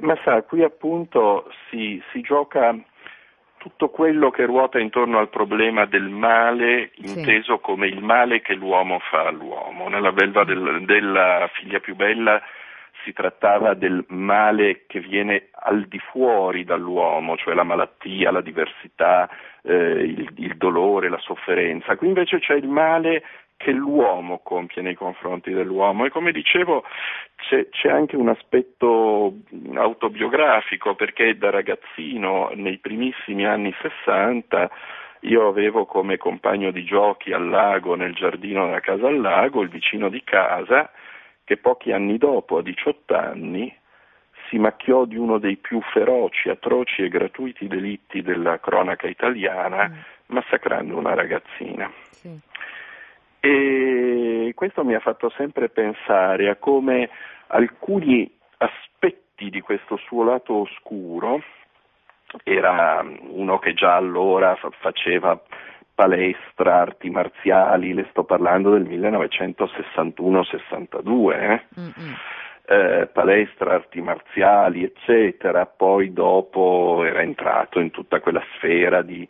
Ma sa, qui appunto si, si gioca tutto quello che ruota intorno al problema del male, inteso sì. come il male che l'uomo fa all'uomo. Nella belva del, della figlia più bella si trattava del male che viene al di fuori dall'uomo, cioè la malattia, la diversità, eh, il, il dolore, la sofferenza. Qui invece c'è il male che l'uomo compie nei confronti dell'uomo e come dicevo c'è, c'è, anche un aspetto autobiografico perché da ragazzino nei primissimi anni 60 io avevo come compagno di giochi al lago, nel giardino della casa al lago, il vicino di casa che pochi anni dopo, a 18 anni, si macchiò di uno dei più feroci, atroci e gratuiti delitti della cronaca italiana, mm. massacrando una ragazzina. Sì. E questo mi ha fatto sempre pensare a come alcuni aspetti di questo suo lato oscuro, era uno che già allora faceva palestra, arti marziali, le sto parlando del 1961-62, eh? eh, palestra, arti marziali, eccetera, poi dopo era entrato in tutta quella sfera di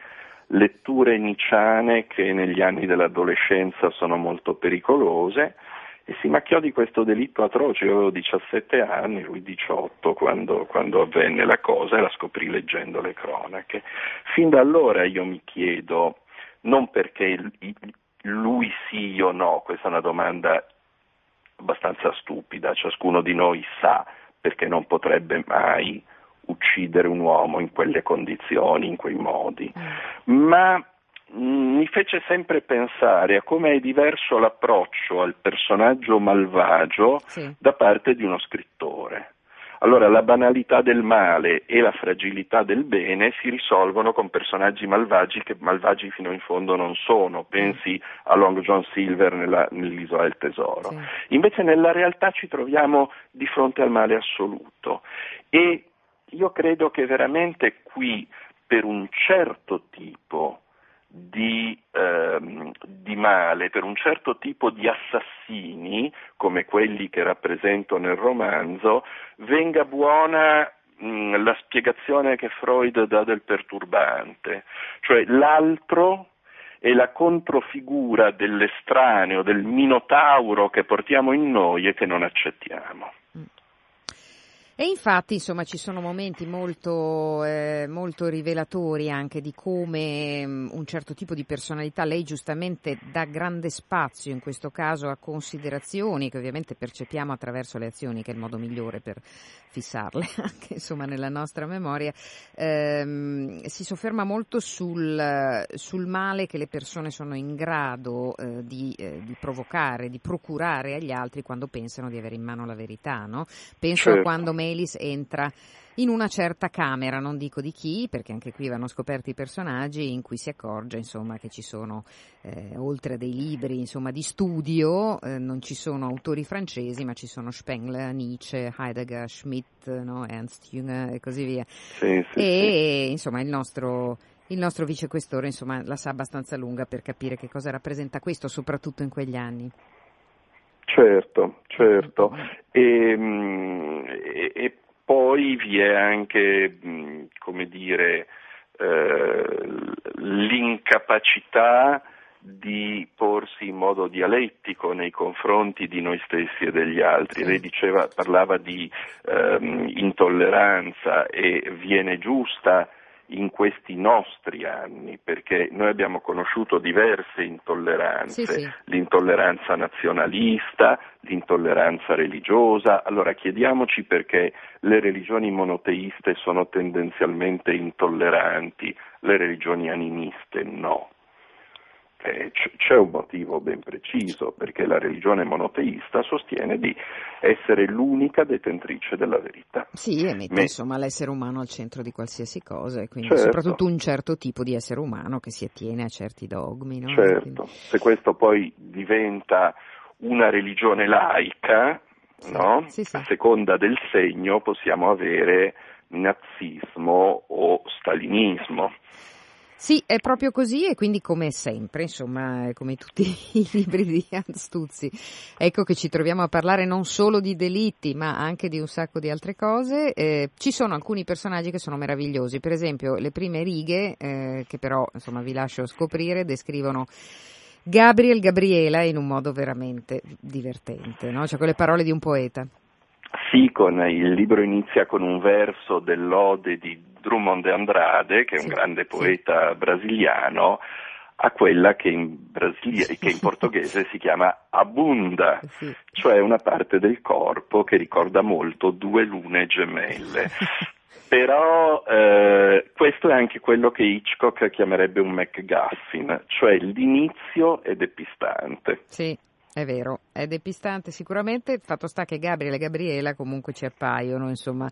letture niciane che negli anni dell'adolescenza sono molto pericolose e si macchiò di questo delitto atroce, io avevo 17 anni, lui 18 quando, quando avvenne la cosa e la scoprì leggendo le cronache. Fin da allora io mi chiedo, non perché lui sì o no, questa è una domanda abbastanza stupida, ciascuno di noi sa perché non potrebbe mai uccidere un uomo in quelle condizioni, in quei modi, mm. ma mm, mi fece sempre pensare a come è diverso l'approccio al personaggio malvagio sì. da parte di uno scrittore. Allora la banalità del male e la fragilità del bene si risolvono con personaggi malvagi che malvagi fino in fondo non sono. Pensi a Long John Silver nella, nell'Isola del Tesoro. Sì. Invece nella realtà ci troviamo di fronte al male assoluto e io credo che veramente qui per un certo tipo di, ehm, di, male, per un certo tipo di assassini, come quelli che rappresento nel romanzo, venga buona mh, la spiegazione che Freud dà del perturbante, cioè l'altro è la controfigura dell'estraneo, del minotauro che portiamo in noi e che non accettiamo. E infatti, insomma, ci sono momenti molto, eh, molto rivelatori anche di come um, un certo tipo di personalità, lei giustamente dà grande spazio in questo caso a considerazioni che ovviamente percepiamo attraverso le azioni, che è il modo migliore per fissarle anche insomma nella nostra memoria, ehm, si sofferma molto sul, sul, male che le persone sono in grado eh, di, eh, di, provocare, di procurare agli altri quando pensano di avere in mano la verità. No? Penso certo. quando Melis entra in una certa camera, non dico di chi, perché anche qui vanno scoperti i personaggi, in cui si accorge insomma, che ci sono, eh, oltre a dei libri insomma, di studio, eh, non ci sono autori francesi, ma ci sono Spengler, Nietzsche, Heidegger, Schmidt, no? Ernst Jünger e così via. Sì, sì, e sì. insomma il nostro il nostro vicequestore insomma, la sa abbastanza lunga per capire che cosa rappresenta questo, soprattutto in quegli anni. Certo, certo. E, mm, e, e poi vi è anche, mm, come dire, eh, l'incapacità di porsi in modo dialettico nei confronti di noi stessi e degli altri. Lei diceva, parlava di ehm, intolleranza e viene giusta in questi nostri anni, perché noi abbiamo conosciuto diverse intolleranze, sì, sì. l'intolleranza nazionalista, l'intolleranza religiosa, allora chiediamoci perché le religioni monoteiste sono tendenzialmente intolleranti, le religioni animiste no. Eh, c'è un motivo ben preciso, perché la religione monoteista sostiene di essere l'unica detentrice della verità. Sì, e mette Me... insomma l'essere umano al centro di qualsiasi cosa, e quindi certo. soprattutto un certo tipo di essere umano che si attiene a certi dogmi. No? Certo, quindi... se questo poi diventa una religione laica, no? sì, sì. a seconda del segno possiamo avere nazismo o stalinismo. Sì, è proprio così e quindi come sempre, insomma, come tutti i libri di Hans Tuzzi, ecco che ci troviamo a parlare non solo di delitti ma anche di un sacco di altre cose. Eh, ci sono alcuni personaggi che sono meravigliosi, per esempio le prime righe, eh, che però insomma vi lascio scoprire, descrivono Gabriel Gabriela in un modo veramente divertente, no? cioè con le parole di un poeta. Sì, con, il libro inizia con un verso dell'Ode di Drummond de Andrade, che è un grande poeta brasiliano, a quella che in, Brasile, che in portoghese si chiama abunda, sì. cioè una parte del corpo che ricorda molto due lune gemelle. Però eh, questo è anche quello che Hitchcock chiamerebbe un MacGuffin, cioè l'inizio è depistante. Sì, è vero, è depistante sicuramente, fatto sta che Gabriele e Gabriela comunque ci appaiono, insomma,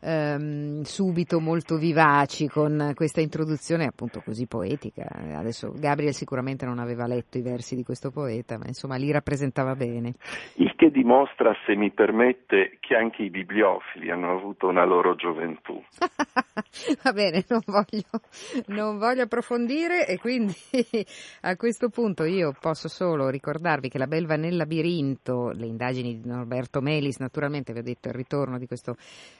ehm, subito molto vivaci con questa introduzione appunto così poetica. Adesso Gabriel sicuramente non aveva letto i versi di questo poeta, ma insomma li rappresentava bene. Il che dimostra, se mi permette, che anche i bibliofili hanno avuto una loro gioventù. Va bene, non voglio, non voglio approfondire e quindi a questo punto io posso solo ricordarvi che La belva nel labirinto, le indagini di Norberto Melis, naturalmente vi ho detto il ritorno di questo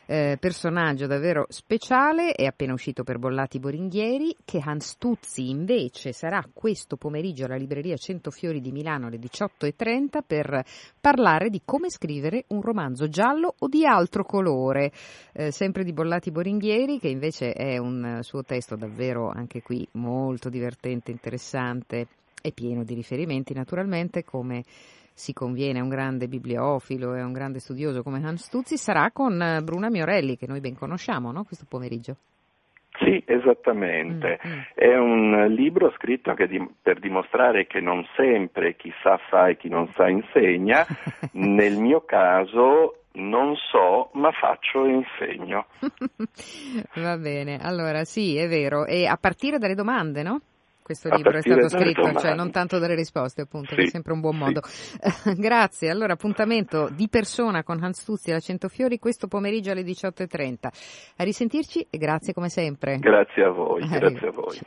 eh, personaggio davvero speciale, è appena uscito per Bollati Boringhieri, che Hans Tuzzi invece sarà questo pomeriggio alla libreria Centofiori di Milano alle 18.30 per parlare di come scrivere un romanzo giallo o di altro colore, eh, sempre di Bollati Boringhieri, che invece è un suo testo davvero anche qui molto divertente, interessante e pieno di riferimenti naturalmente come si conviene a un grande bibliofilo e a un grande studioso come Hans Tuzzi, sarà con eh, Bruna Miorelli, che noi ben conosciamo, no? questo pomeriggio. Sì, esattamente. Mm-hmm. È un libro scritto di, per dimostrare che non sempre chi sa fa e chi non sa insegna. Nel mio caso non so, ma faccio e insegno. Va bene, allora sì, è vero. E a partire dalle domande, no? Questo libro è stato scritto, cioè non tanto dalle risposte, appunto, sì, che è sempre un buon sì. modo. Grazie. Allora, appuntamento di persona con Hans Tuzzi alla Centofiori questo pomeriggio alle 18.30. A risentirci e grazie come sempre. Grazie a voi, grazie a voi.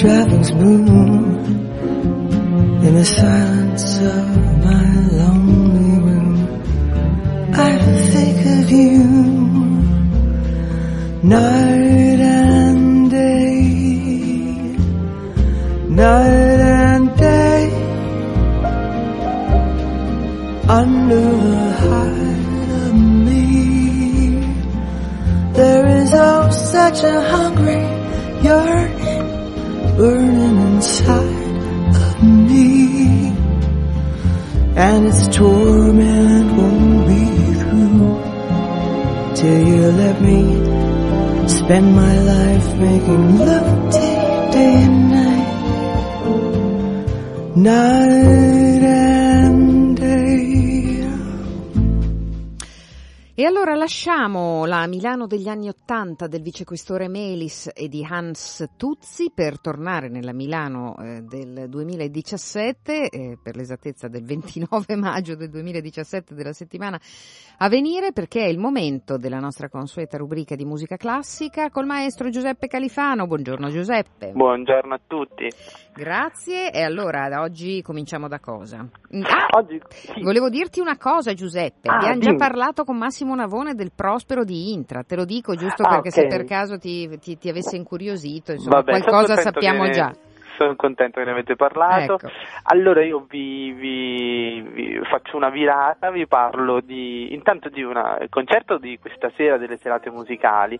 travels moon in the silence of my lonely room. I think of you night. Torment won't be through. Till you let me spend my life making love to you day and night, night E allora lasciamo la Milano degli anni Ottanta del vicequestore Melis e di Hans Tuzzi per tornare nella Milano eh, del 2017, eh, per l'esattezza del 29 maggio del 2017 della settimana a venire, perché è il momento della nostra consueta rubrica di musica classica col maestro Giuseppe Califano. Buongiorno Giuseppe. Buongiorno a tutti. Grazie. E allora da oggi cominciamo da cosa? Ah, Oggi sì. Volevo dirti una cosa Giuseppe, Ah, abbiamo già dimmi. parlato con Massimo Navone del Prospero di Intra, te lo dico giusto Ah, perché ok. se per caso ti, ti- ti avesse incuriosito, insomma Vabbè, qualcosa sappiamo che- già. Sono contento che ne avete parlato. Ecco. Allora io vi, vi- vi faccio una virata, vi parlo di, intanto di il concerto di questa sera delle serate musicali,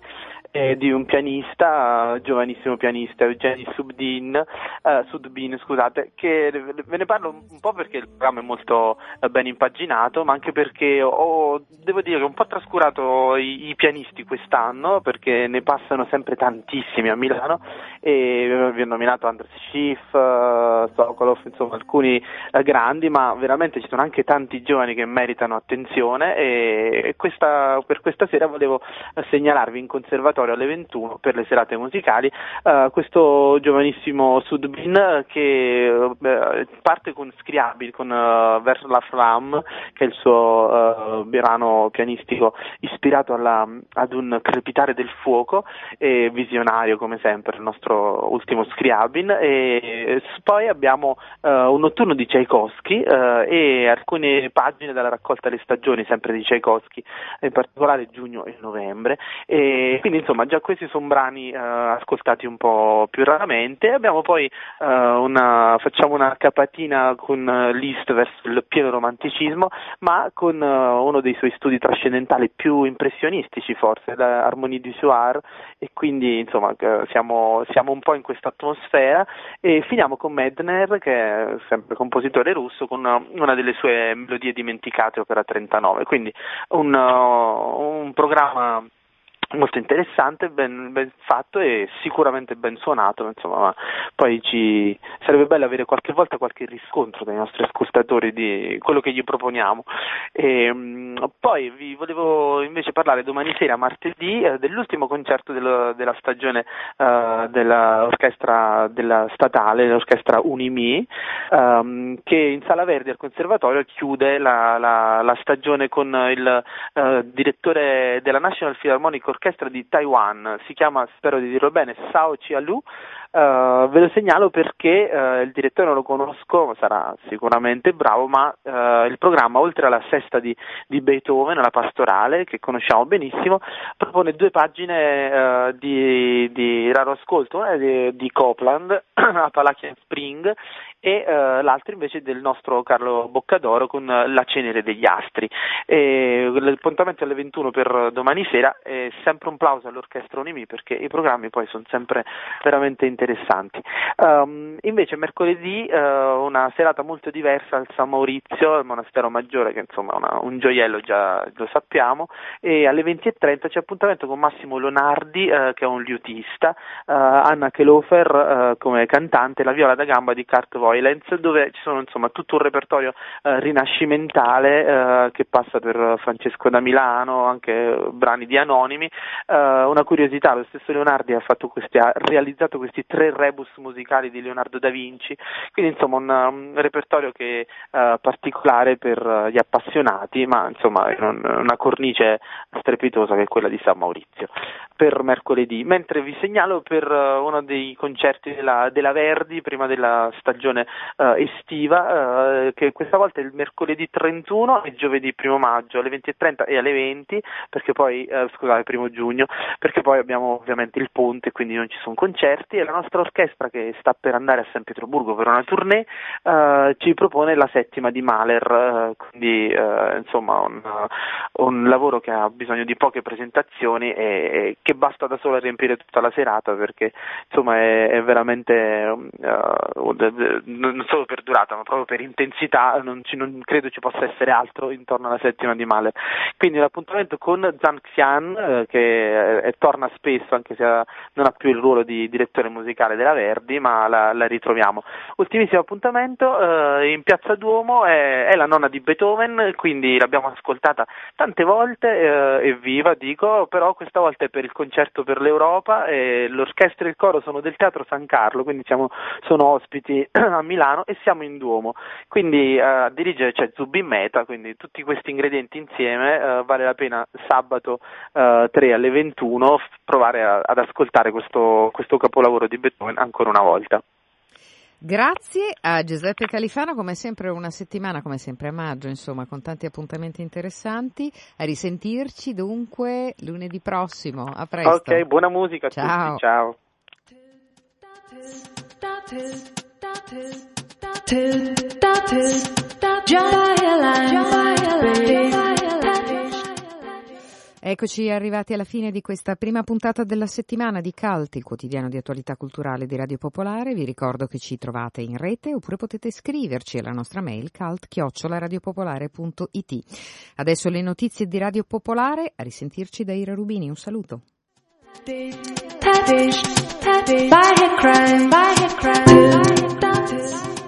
eh, di un pianista, giovanissimo pianista, Eugeni Subdin, eh, Sudbin, scusate, che ve ne parlo un po' perché il programma è molto eh, ben impaginato, ma anche perché ho, devo dire un po' trascurato i, i pianisti quest'anno, perché ne passano sempre tantissimi a Milano, e vi ho nominato Andres Schiff, eh, Sokolov, insomma alcuni eh, grandi, ma veramente ci sono anche tanti giovani che meritano attenzione e, e questa- per questa sera volevo eh, segnalarvi in conservatorio alle 21 per le serate musicali. Eh, questo giovanissimo Sudbin eh, che eh, parte con Scriabile, con eh, Vers la Flamme, che è il suo brano pianistico ispirato alla- ad un crepitare del fuoco, e visionario come sempre il nostro ultimo Scriabin e poi abbiamo un notturno di Tchaikovsky e alcune pagine dalla raccolta Le stagioni sempre di Tchaikovsky, in particolare giugno e novembre. E quindi insomma già questi sono brani eh, ascoltati un po' più raramente. Abbiamo poi eh, una, facciamo una capatina con eh, Liszt verso il pieno romanticismo ma con eh, uno dei suoi studi trascendentali più impressionistici forse, l'Harmonie du Soir. E quindi insomma eh, siamo, siamo un po' in questa atmosfera. E finiamo con Medner che è sempre compositore russo con una, una delle sue melodie dimenticate opera 39 quindi un, uh, un programma molto interessante, ben, ben fatto e sicuramente ben suonato, insomma, ma poi ci sarebbe bello avere qualche volta qualche riscontro dai nostri ascoltatori di quello che gli proponiamo. E, mh, poi vi volevo invece parlare domani sera, martedì, eh, dell'ultimo concerto dello- della stagione eh, dell'orchestra della statale, l'orchestra Unimi, ehm, che in Sala Verdi al Conservatorio chiude la, la- la stagione con il eh, direttore della National Philharmonic Orchestra di Taiwan, si chiama, spero di dirlo bene, Sao Chia-lu, eh, ve lo segnalo perché eh, il direttore non lo conosco, sarà sicuramente bravo, ma eh, il programma, oltre alla sesta di, di Beethoven, la pastorale, che conosciamo benissimo, propone due pagine di, di raro ascolto, una di, di Copland, Appalachian Spring, e eh, l'altro invece del nostro Carlo Boccadoro con eh, La cenere degli astri. E l'appuntamento è alle 21 per domani sera e sempre un plauso all'orchestra Unimi perché i programmi poi sono sempre veramente interessanti. Ehm, invece mercoledì eh, una serata molto diversa al San Maurizio, al monastero maggiore che insomma è un gioiello già lo sappiamo e alle 20.30 c'è appuntamento con Massimo Leonardi eh, che è un liutista, eh, Anna Kelofer come cantante, la viola da gamba di Kurt Voylens dove ci sono insomma tutto un repertorio eh, rinascimentale eh, che passa per Francesco da Milano, anche eh, brani di Anonimi. Eh, una curiosità, lo stesso Leonardi ha, questi, ha realizzato questi tre rebus musicali di Leonardo da Vinci, quindi insomma un, un repertorio che è particolare per eh, gli appassionati, ma insomma in un- una cornice strepitosa che è quella di San Maurizio per mercoledì, mentre vi segnalo per eh, uno dei concerti della, della Verdi prima della stagione programmazione eh, estiva, eh, che questa volta è il mercoledì 31 e giovedì 1 maggio alle 20.30 e alle 20, perché poi, eh, scusate, primo giugno, perché poi abbiamo ovviamente il ponte, quindi non ci sono concerti e la nostra orchestra che sta per andare a San Pietroburgo per una tournée eh, ci propone la settima di Mahler, quindi insomma un, un, lavoro che ha bisogno di poche presentazioni e, e che basta da solo a riempire tutta la serata perché insomma è, è veramente uh, non solo per durata ma proprio per intensità non, ci, non, credo ci possa essere altro intorno alla settima di Mahler quindi l'appuntamento con Zhang Xian eh, che eh, torna spesso anche se ha, non ha più il ruolo di direttore musicale della Verdi ma la, la ritroviamo. Ultimissimo appuntamento eh, in Piazza Duomo è, è, la nonna di Beethoven quindi l'abbiamo ascoltata tante volte eh, e viva dico però questa volta è per il concerto per l'Europa l'orchestra e il coro sono del Teatro San Carlo, quindi siamo, sono ospiti a Milano e siamo in Duomo. Quindi eh, a dirigere c'è Zubin Meta, quindi tutti questi ingredienti insieme eh, vale la pena sabato eh, 3 alle 21 provare a, ad ascoltare questo, questo capolavoro di Beethoven ancora una volta. Grazie a Giuseppe Califano, come sempre una settimana, come sempre a maggio, insomma, con tanti appuntamenti interessanti. A risentirci dunque lunedì prossimo. A presto. Ok, buona musica a ciao. tutti. Ciao. Eccoci arrivati alla fine di questa prima puntata della settimana di Cult, il quotidiano di attualità culturale di Radio Popolare. Vi ricordo che ci trovate in rete oppure potete scriverci alla nostra mail cult-radiopopolare.it. Adesso le notizie di Radio Popolare, a risentirci da Ira Rubini. Un saluto. Published, published by Hit Crime, by Hit Crime, by Hit Crime.